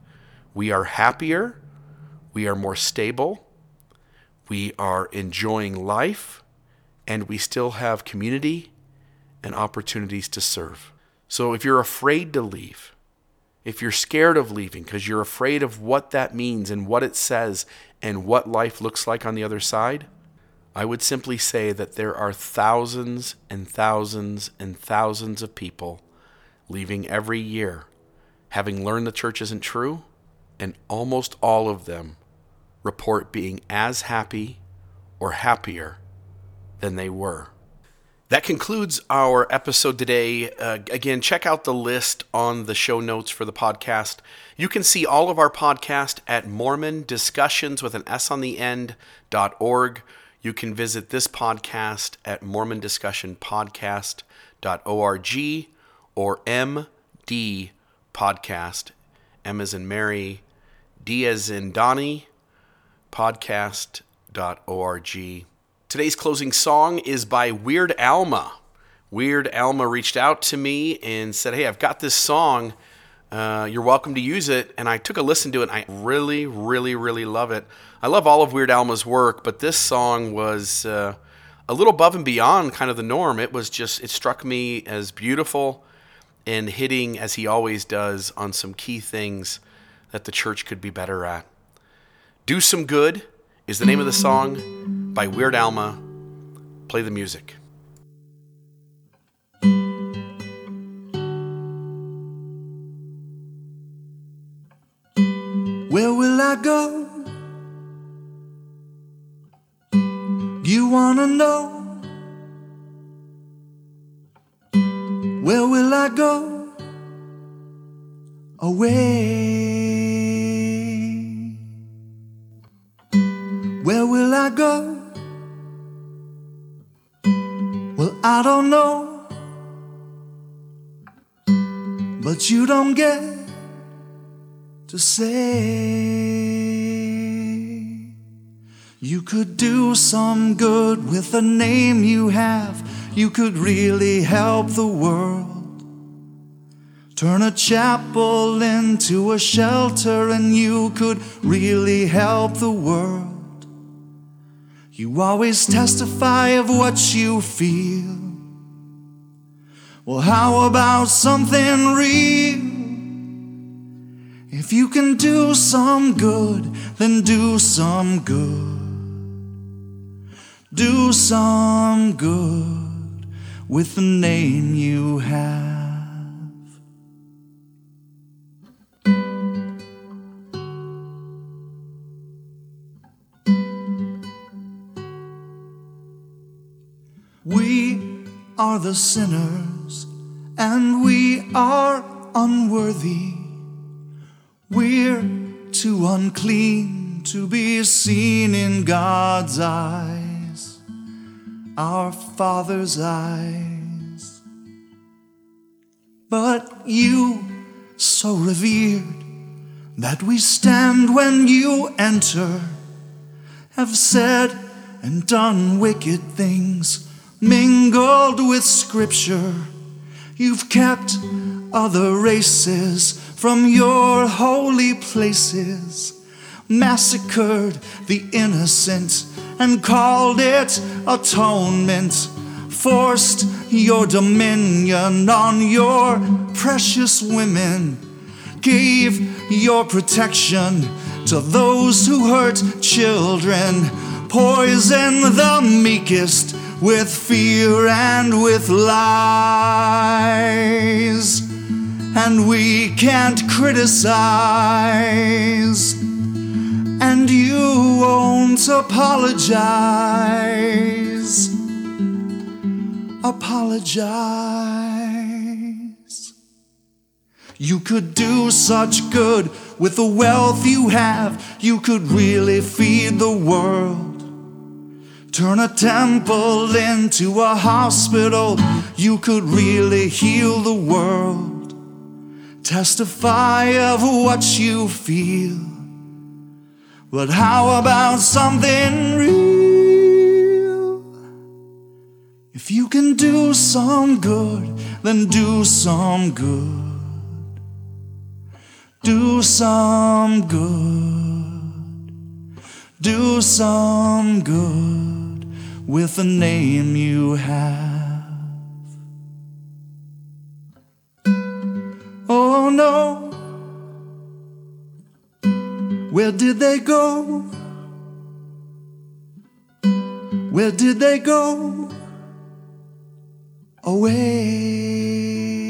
we are happier, we are more stable, we are enjoying life, and we still have community and opportunities to serve. So if you're afraid to leave, if you're scared of leaving because you're afraid of what that means and what it says and what life looks like on the other side, I would simply say that there are thousands and thousands and thousands of people leaving every year having learned the church isn't true, and almost all of them report being as happy or happier than they were. That concludes our episode today. Uh, again, check out the list on the show notes for the podcast. You can see all of our podcast at Mormon Discussions with an S on the end dot org. You can visit this podcast at Mormon Discussion dot org or MD Podcast, M as in Mary, D as in Donnie, podcast dot org. Today's closing song is by Weird Alma. Weird Alma reached out to me and said, Hey, I've got this song. Uh, you're welcome to use it. And I took a listen to it. I really, really, really love it. I love all of Weird Alma's work, but this song was uh, a little above and beyond kind of the norm. It was just, it struck me as beautiful and hitting, as he always does, on some key things that the church could be better at. Do Some Good is the name of the song by Weird Alma. Play the music. Where will I go? You wanna know? Where will I go? Away. Where will I go? I don't know. But you don't get to say. You could do some good with the name you have. You could really help the world. Turn a chapel into a shelter, and you could really help the world. You always testify of what you feel. Well, how about something real? If you can do some good, then do some good. Do some good with the name you have. We are the sinners and we are unworthy. We're too unclean to be seen in God's eyes, our Father's eyes. But you, so revered, that we stand when you enter, have said and done wicked things mingled with Scripture. You've kept other races from your holy places, massacred the innocent and called it atonement, forced your dominion on your precious women, gave your protection to those who hurt children, poison the meekest with fear and with lies. And we can't criticize, and you won't apologize. Apologize. You could do such good with the wealth you have, you could really feed the world. Turn a temple into a hospital. You could really heal the world. testify of what you feel. But how about something real? If you can do some good, then do some good. Do some good. Do some good with the name you have. Oh no. Where did they go? Where did they go? Away.